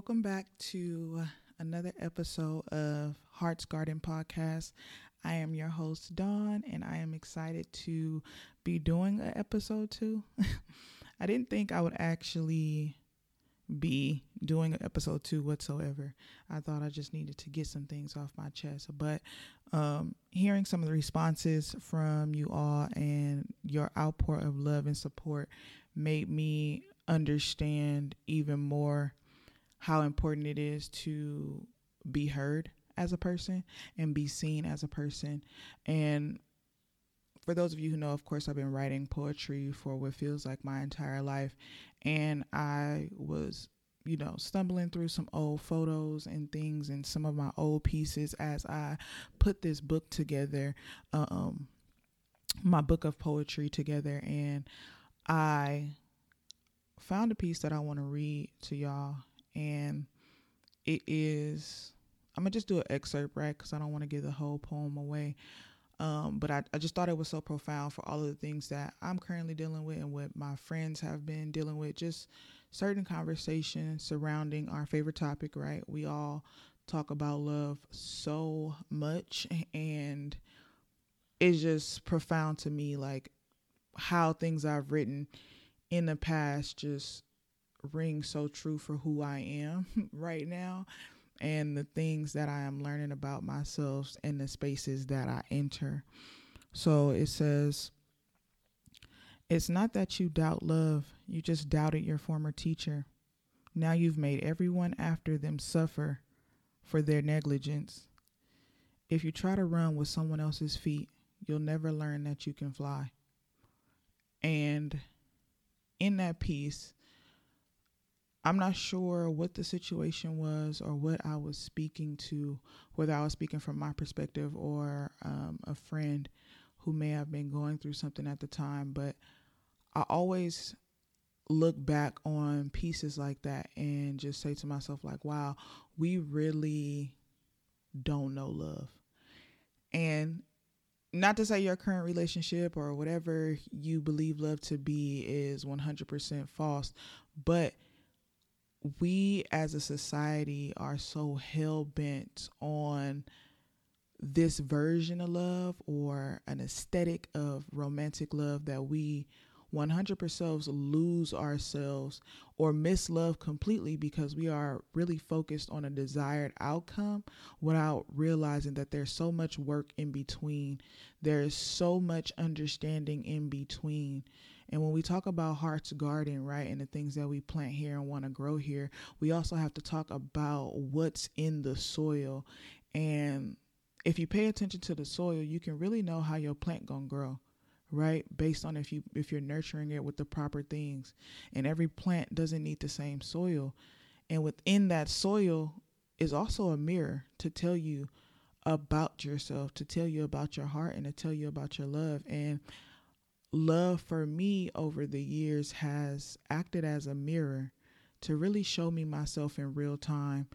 Welcome back to another episode of Hearts Garden Podcast. I am your host, Dawn, and I am excited to be doing an episode two. I didn't think I would actually be doing an episode two whatsoever. I thought I just needed to get some things off my chest. But um, hearing some of the responses from you all and your outpour of love and support made me understand even more how important it is to be heard as a person and be seen as a person. And for those of you who know, of course, I've been writing poetry for what feels like my entire life. And I was, you know, stumbling through some old photos and things and some of my old pieces as I put this book together, um, my book of poetry together. And I found a piece that I want to read to y'all and it is i'm gonna just do an excerpt right? Because i don't want to give the whole poem away. Um, but I, I just thought it was so profound for all of the things that i'm currently dealing with and what my friends have been dealing with. Just certain conversations surrounding our favorite topic right? We all talk about love so much and it's just profound to me like how things i've written in the past just ring so true for who I am right now and the things that I am learning about myself and the spaces that I enter. So it says, It's not that you doubt love, you just doubted your former teacher. Now you've made everyone after them suffer for their negligence. If you try to run with someone else's feet, you'll never learn that you can fly. And in that piece, I'm not sure what the situation was or what I was speaking to, whether I was speaking from my perspective or um, a friend who may have been going through something at the time. But I always look back on pieces like that and just say to myself, like, wow, we really don't know love. And not to say your current relationship or whatever you believe love to be is 100% false, but we as a society are so hell bent on this version of love or an aesthetic of romantic love that we 100% lose ourselves or miss love completely because we are really focused on a desired outcome without realizing that there's so much work in between. There is so much understanding in between. And when we talk about Heart's Garden, right, and the things that we plant here and want to grow here, we also have to talk about what's in the soil. And if you pay attention to the soil, you can really know how your plant gonna grow, right? Based on if you if you're nurturing it with the proper things. And every plant doesn't need the same soil. And within that soil is also a mirror to tell you about yourself, to tell you about your heart and to tell you about your love. And love for me over the years has acted as a mirror to really show me myself in real time,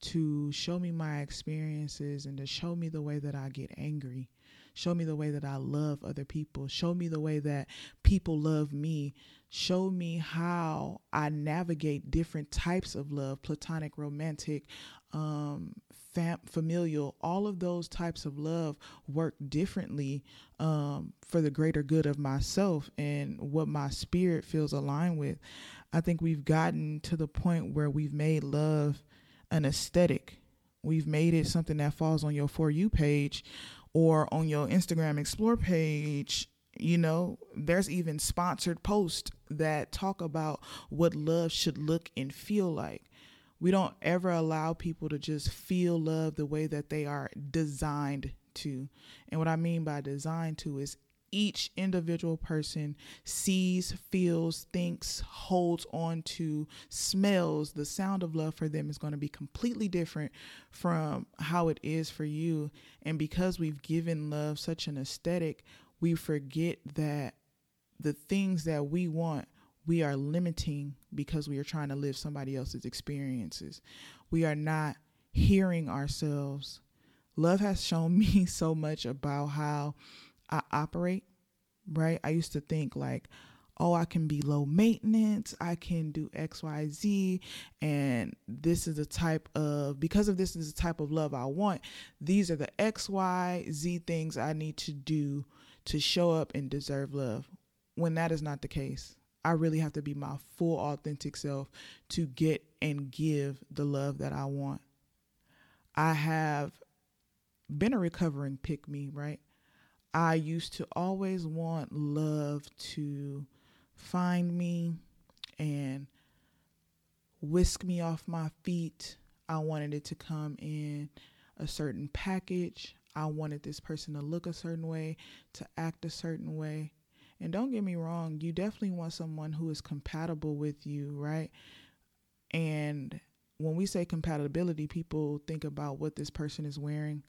to show me my experiences, and to show me the way that I get angry, show me the way that I love other people, show me the way that people love me, show me how I navigate different types of love platonic, romantic, um, fam- familial, all of those types of love work differently um, for the greater good of myself and what my spirit feels aligned with. I think we've gotten to the point where we've made love an aesthetic. We've made it something that falls on your For You page or on your Instagram Explore page. You know, there's even sponsored posts that talk about what love should look and feel like we don't ever allow people to just feel love the way that they are designed to. And what I mean by designed to is each individual person sees, feels, thinks, holds on to, smells, the sound of love for them is going to be completely different from how it is for you. And because we've given love such an aesthetic, we forget that the things that we want we are limiting because we are trying to live somebody else's experiences. We are not hearing ourselves. Love has shown me so much about how I operate, right? I used to think like, oh, I can be low maintenance, I can do XYZ, and this is the type of, because of this is the type of love I want, these are the XYZ things I need to do to show up and deserve love. When that is not the case, I really have to be my full authentic self to get and give the love that I want. I have been a recovering pick me, right? I used to always want love to find me and whisk me off my feet. I wanted it to come in a certain package. I wanted this person to look a certain way, to act a certain way. And don't get me wrong, you definitely want someone who is compatible with you, right? And when we say compatibility, people think about what this person is wearing,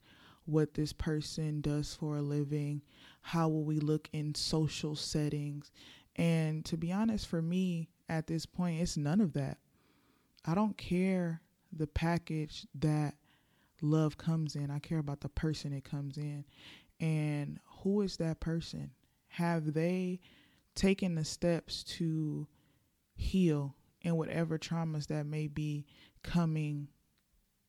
what this person does for a living, how will we look in social settings. And to be honest, for me at this point, it's none of that. I don't care the package that love comes in. I care about the person it comes in. And who is that person? Have they taken the steps to heal in whatever traumas that may be coming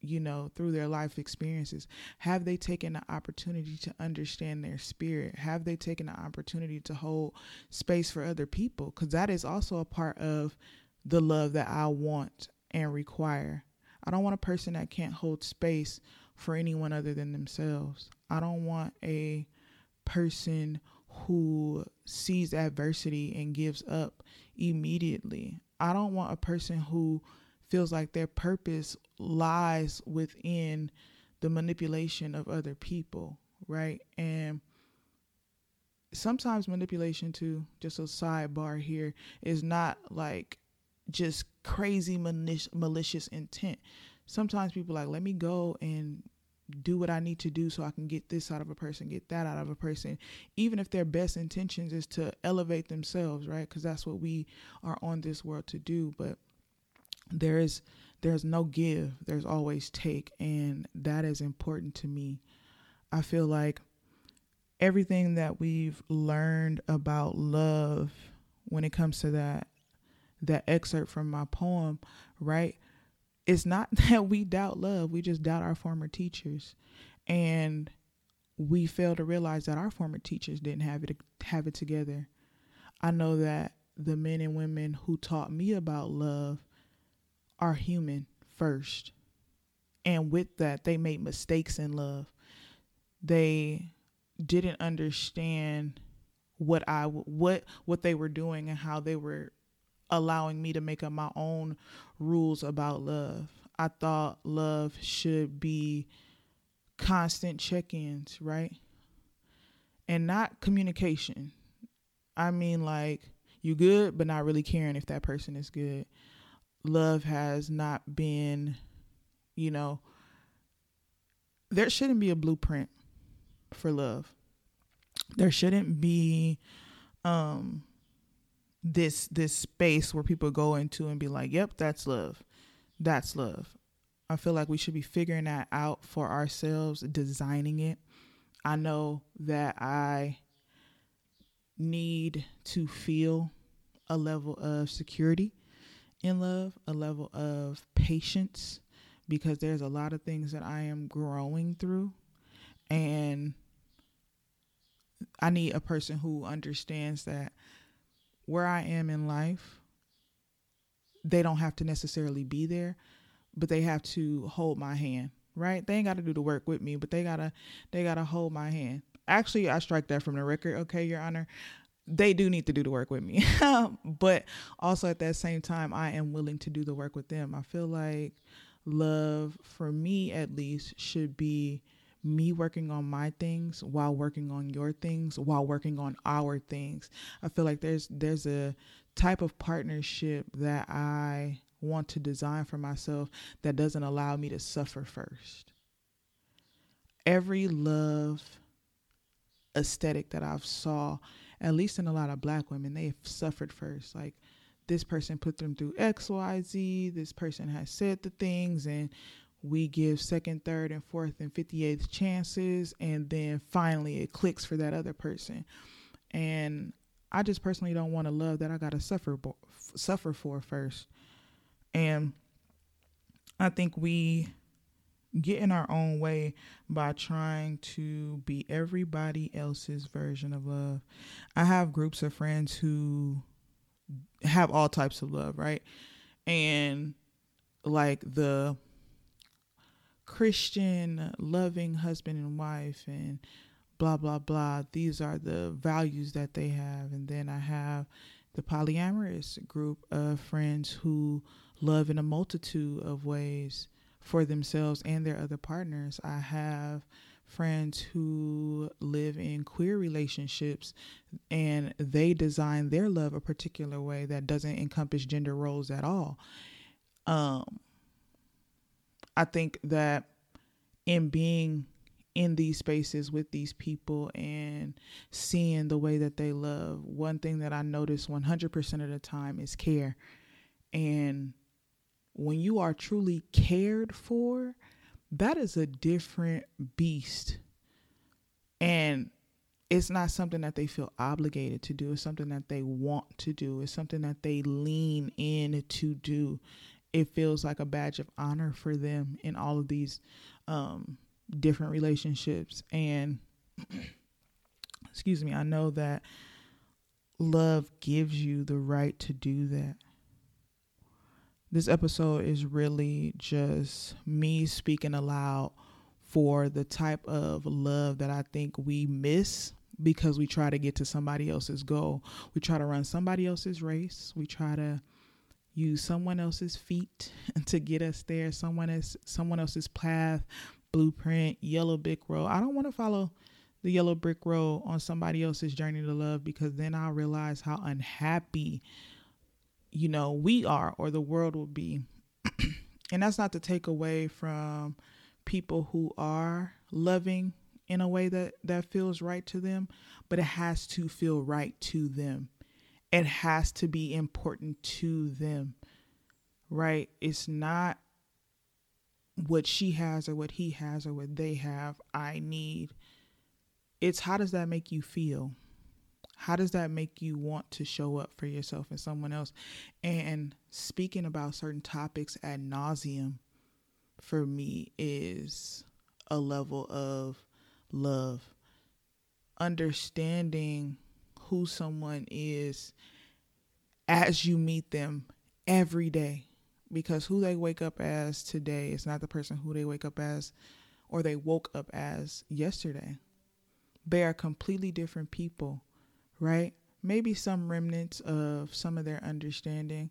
you know through their life experiences? Have they taken the opportunity to understand their spirit? Have they taken the opportunity to hold space for other people? Because that is also a part of the love that i want and require. I don't want a person that can't hold space for anyone other than themselves. I don't want a person who sees adversity and gives up immediately. I don't want a person who feels like their purpose lies within the manipulation of other people, right? And sometimes manipulation too, just a sidebar here, is not like just crazy malicious intent. Sometimes people like, let me go and do what I need to do so I can get this out of a person, get that out of a person, even if their best intentions is to elevate themselves, right? Because that's what we are on this world to do. But there is there's no give there's always take and that is important to me. I feel like everything that we've learned about love when it comes to that that excerpt from my poem right it's not that we doubt love we just doubt our former teachers. And we fail to realize that our former teachers didn't have it have it together. I know that the men and women who taught me about love are human first. And with that, they made mistakes in love. They didn't understand what I what what they were doing and how they were allowing me to make up my own rules about love. I thought love should be constant check-ins, right? And not communication. I mean like you good but not really caring if that person is good love has not been, you know, there shouldn't be a blueprint for love. There shouldn't be um this this space where people go into and be like, "Yep, that's love. That's love." I feel like we should be figuring that out for ourselves, designing it. I know that I need to feel a level of security in love, a level of patience, because there's a lot of things that I am growing through. And I need a person who understands that where I am in life, they don't have to necessarily be there, but they have to hold my hand, right? They ain't got to do the work with me, but they got to they got to hold my hand. Actually, I strike that from the record, okay, your honor they do need to do the work with me. but also at that same time, I am willing to do the work with them. I feel like love, for me at least, should be me working on my things while working on your things while working on our things. I feel like there's there's a type of partnership that I want to design for myself that doesn't allow me to suffer first. Every love aesthetic that I've saw at least in a lot of black women, they've suffered first. Like this person put them through X, Y, Z. This person has said the things, and we give second, third, and fourth, and 58th chances, and then finally it clicks for that other person. And I just personally don't want a love that I got to suffer suffer for first. And I think we get in our own way by trying to be everybody else's version of love. I have groups of friends who have all types of love, right? And like the Christian loving husband and wife and blah blah blah. These are the values that they have. And then I have the polyamorous group of friends who love in a multitude of ways for themselves and their other partners. I have friends who live in queer relationships and they design their love a particular way that doesn't encompass gender roles at all. Um I think that in being in these spaces with these people and seeing the way that they love, one thing that I notice 100% of the time is care. And when you are truly cared for, that is a different beast. And it's not something that they feel obligated to do. It's something that they want to do. It's something that they lean in to do it feels like a badge of honor for them in all of these um, different relationships. And excuse me, I know that love gives you the right to do that. This episode is really just me speaking aloud for the type of love that I think we miss because we try to get to somebody else's goal. We try to run somebody else's race. We try to use someone else's feet to get us there, someone someone else's path, blueprint, yellow brick road. I don't want to follow the yellow brick road on somebody else's journey to love because then I'll realize how unhappy you know we are or the world will be. and that's not to take away from people who are loving in a way that that feels right to them, but it has to feel right to them it has to be important to them, right? It's not what she has or what he has or what they have, I need. It's how does that make you feel? How does that make you want to show up for yourself and someone else? And speaking about certain topics ad nauseum for me is a level of love. Understanding who someone is as you meet them every day because who they wake up as today is not the person who they wake up as or they woke up as yesterday. They are completely different people, right? Maybe some remnants of some of their understanding,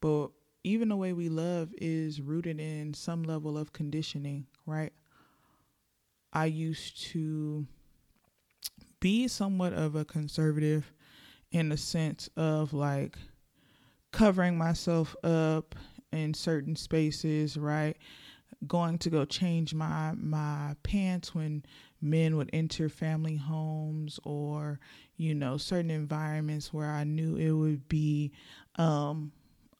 but even the way we love is rooted in some level of conditioning, right? I used to be somewhat of a conservative in the sense of like covering myself up in certain spaces, right? Going to go change my my pants when men would enter family homes or you know certain environments where I knew it would be um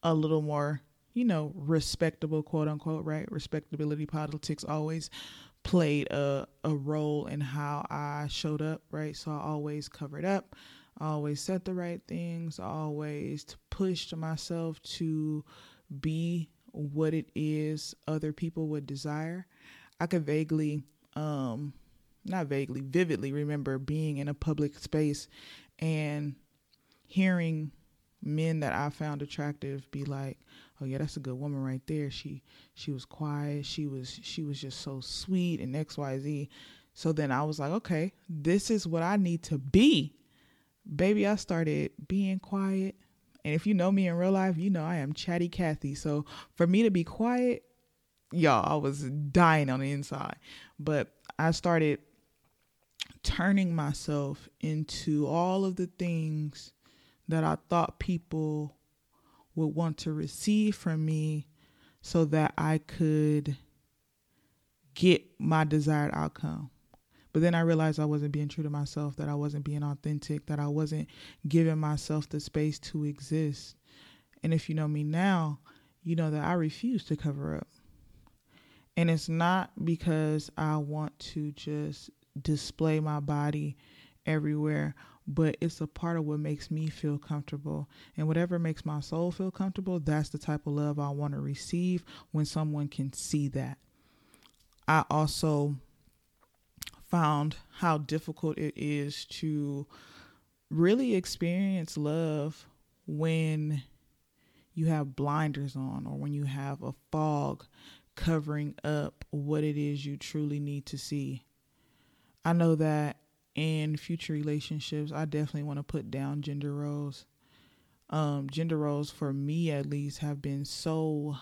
a little more you know respectable quote unquote right respectability politics always played a, a role in how I showed up, right? So I always covered up, I always said the right things, always pushed myself to be what it is other people would desire. I could vaguely, um, not vaguely, vividly remember being in a public space and hearing men that I found attractive be like, "Oh yeah, that's a good woman right there. She she was quiet. She was she was just so sweet and X Y Z." So then I was like, "Okay, this is what I need to be." Baby, I started being quiet. And if you know me in real life, you know I am chatty Cathy. So for me to be quiet, y'all, I was dying on the inside. But I started turning myself into all of the things that I thought people would want to receive from me so that I could get my desired outcome. But then I realized I wasn't being true to myself, that I wasn't being authentic, that I wasn't giving myself the space to exist. And if you know me now, you know that I refuse to cover up. And it's not because I want to just display my body everywhere, but it's a part of what makes me feel comfortable. And whatever makes my soul feel comfortable, that's the type of love I want to receive when someone can see that. I also found how difficult it is to really experience love when you have blinders on or when you have a fog covering up what it is you truly need to see. I know that in future relationships, I definitely want to put down gender roles. Um, gender roles, for me at least, have been so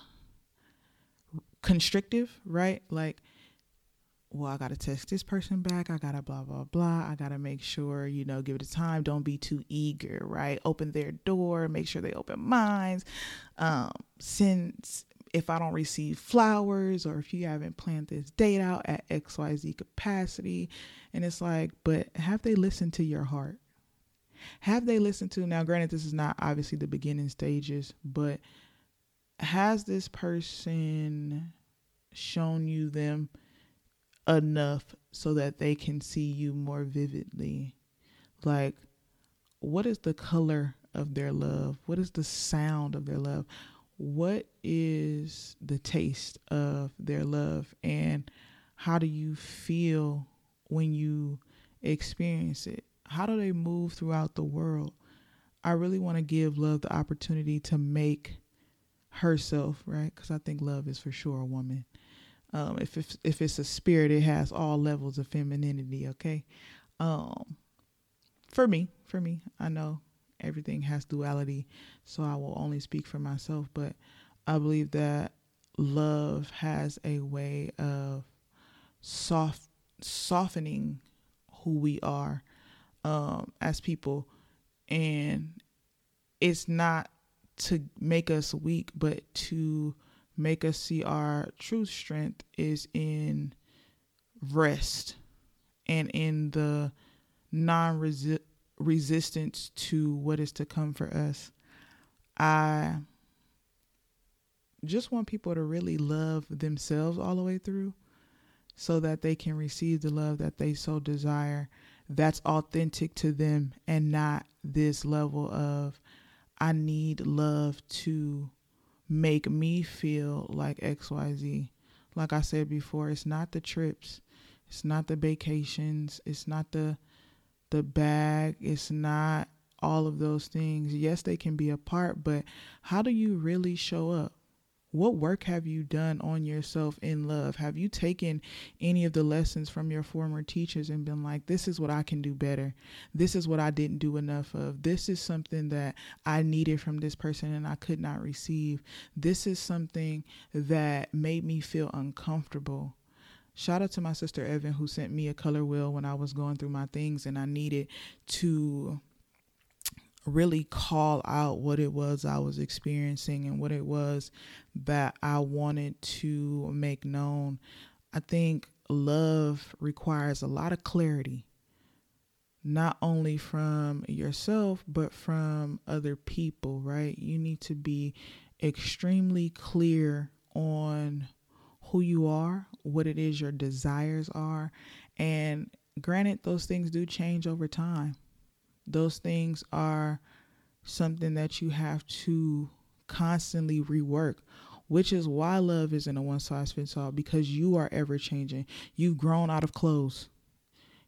constrictive, right? Like, well, I got to text this person back. I got to blah, blah, blah. I got to make sure, you know, give it a time. Don't be too eager, right? Open their door, make sure they open mine. Um, since if I don't receive flowers or if you haven't planned this date out at XYZ capacity. And it's like, but have they listened to your heart? Have they listened to, now, granted, this is not obviously the beginning stages, but has this person shown you them enough so that they can see you more vividly? Like, what is the color of their love? What is the sound of their love? What is the taste of their love and how do you feel when you experience it? How do they move throughout the world? I really want to give love the opportunity to make herself, right? Because I think love is for sure a woman. Um, if it's, if it's a spirit, it has all levels of femininity. Okay, um, for me, for me, I know everything has duality, so I will only speak for myself. But I believe that love has a way of soft softening who we are um, as people, and it's not to make us weak, but to make us see our true strength is in rest and in the non resistance to what is to come for us. I just want people to really love themselves all the way through so that they can receive the love that they so desire that's authentic to them and not this level of I need love to make me feel like XYZ. Like I said before, it's not the trips, it's not the vacations, it's not the the bag. It's not all of those things. Yes, they can be a part, but how do you really show up? What work have you done on yourself in love? Have you taken any of the lessons from your former teachers and been like, this is what I can do better? This is what I didn't do enough of. This is something that I needed from this person and I could not receive. This is something that made me feel uncomfortable. Shout out to my sister Evan who sent me a color wheel when I was going through my things and I needed to really call out what it was I was experiencing and what it was that I wanted to make known. I think love requires a lot of clarity, not only from yourself, but from other people, right? You need to be extremely clear on who you are, what it is your desires are. And granted, those things do change over time. Those things are something that you have to constantly rework, which is why love isn't a one size fits all because you are ever changing. You've grown out of clothes,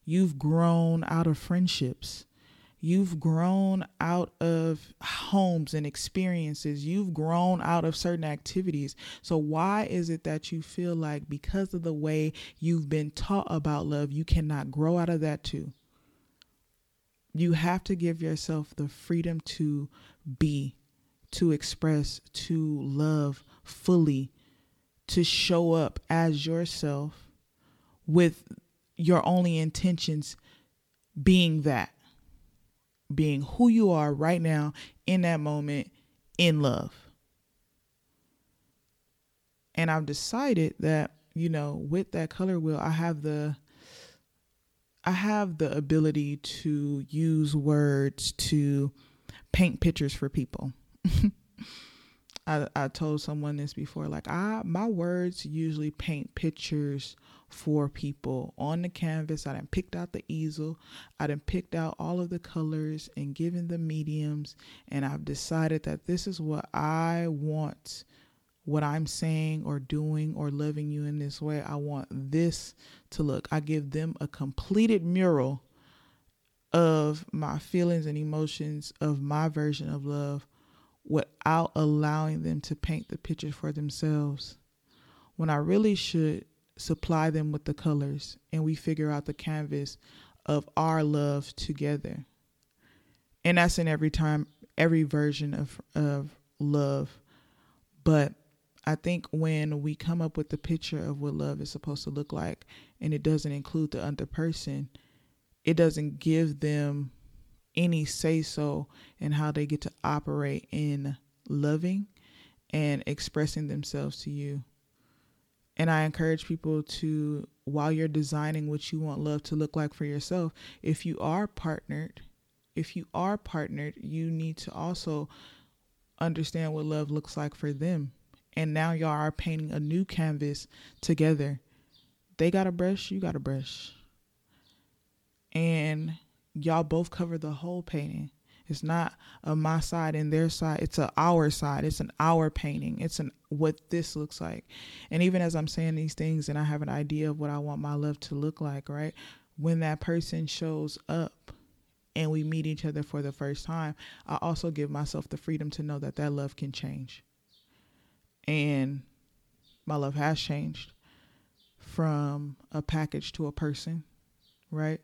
you've grown out of friendships, You've grown out of homes and experiences. You've grown out of certain activities. So, why is it that you feel like because of the way you've been taught about love, you cannot grow out of that too? You have to give yourself the freedom to be, to express, to love fully, to show up as yourself with your only intentions being that being who you are right now in that moment in love. And I've decided that, you know, with that color wheel, I have the I have the ability to use words to paint pictures for people. I, I told someone this before like i my words usually paint pictures for people on the canvas. I done picked out the easel. I done picked out all of the colors and given the mediums. And i've decided that this is what i want what i'm saying or doing or loving you in this way. I want this to look. I give them a completed mural of my feelings and emotions of my version of love without allowing them to paint the picture for themselves. When I really should supply them with the colors and we figure out the canvas of our love together. And that's in every time, every version of, of love. But I think when we come up with the picture of what love is supposed to look like and it doesn't include the other person, it doesn't give them any say so in how they get to operate in loving and expressing themselves to you. And I encourage people to, while you're designing what you want love to look like for yourself, if you are partnered, if you are partnered, you need to also understand what love looks like for them. And now y'all are painting a new canvas together. They got a brush, you got a brush. And y'all both cover the whole painting. It's not a my side and their side. It's a our side. It's an our painting. It's an what this looks like. And even as I'm saying these things and I have an idea of what I want my love to look like, right? When that person shows up and we meet each other for the first time, I also give myself the freedom to know that that love can change. And my love has changed from a package to a person, right?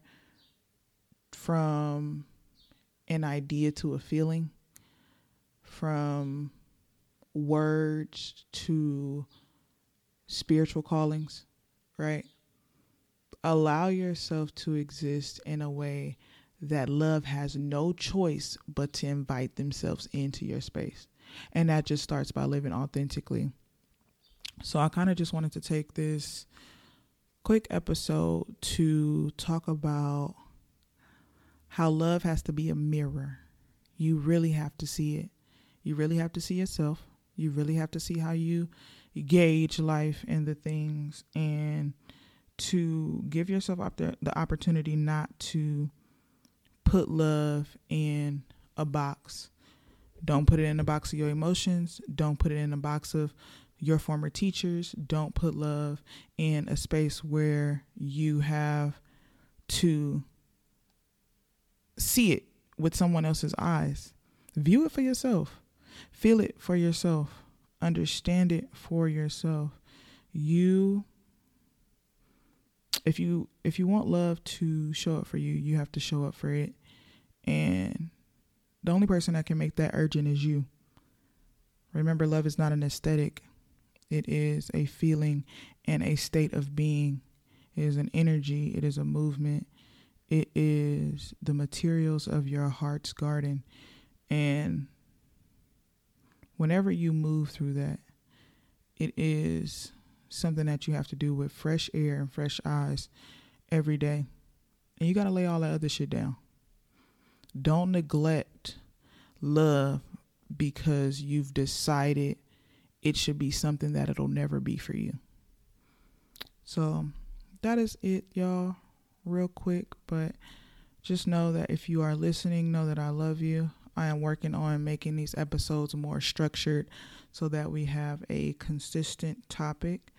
from an idea to a feeling, from words to spiritual callings, right? Allow yourself to exist in a way that love has no choice but to invite themselves into your space. And that just starts by living authentically. So I kind of just wanted to take this quick episode to talk about how love has to be a mirror. You really have to see it. You really have to see yourself. You really have to see how you gauge life and the things and to give yourself up the, the opportunity not to put love in a box. Don't put it in a box of your emotions. Don't put it in a box of your former teachers. Don't put love in a space where you have to see it with someone else's eyes. View it for yourself. Feel it for yourself. Understand it for yourself. You if you if you want love to show up for you, you have to show up for it. And the only person that can make that urgent is you. Remember love is not an aesthetic. It is a feeling and a state of being. It is an energy, it is a movement, it is the materials of your heart's garden. And whenever you move through that, it is something that you have to do with fresh air and fresh eyes every day. And you got to lay all that other shit down. Don't neglect love because you've decided it should be something that it'll never be for you. So that is it, y'all real quick, but just know that if you are listening, know that I love you. I am working on making these episodes more structured so that we have a consistent topic.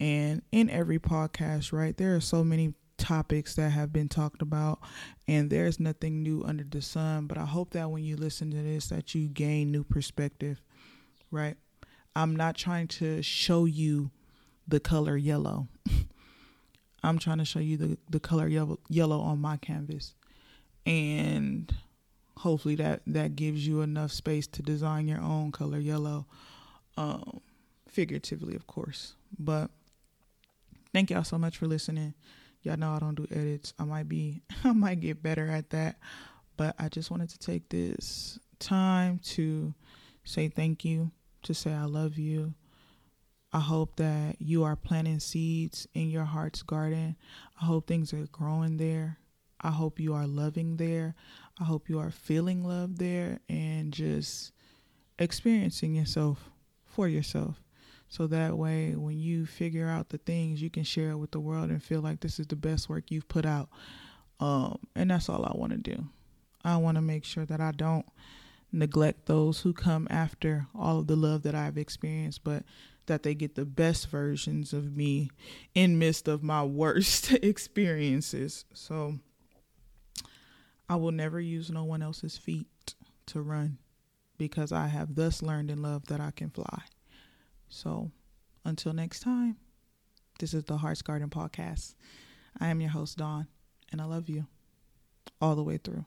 And in every podcast, right, there are so many topics that have been talked about and there's nothing new under the sun, but I hope that when you listen to this that you gain new perspective, right? I'm not trying to show you the color yellow. I'm trying to show you the, the color yellow, yellow on my canvas. And hopefully that, that gives you enough space to design your own color yellow, um, figuratively, of course. But thank y'all so much for listening. Y'all know I don't do edits. I might be, I might get better at that. But I just wanted to take this time to say thank you, to say I love you, I hope that you are planting seeds in your heart's garden. I hope things are growing there. I hope you are loving there. I hope you are feeling love there and just experiencing yourself for yourself. So that way, when you figure out the things, you can share it with the world and feel like this is the best work you've put out. Um, and that's all I want to do. I want to make sure that I don't neglect those who come after all of the love that I've experienced, but that they get the best versions of me in midst of my worst experiences. So I will never use no one else's feet to run because I have thus learned in love that I can fly. So until next time, this is the Hearts Garden Podcast. I am your host, Dawn, and I love you all the way through.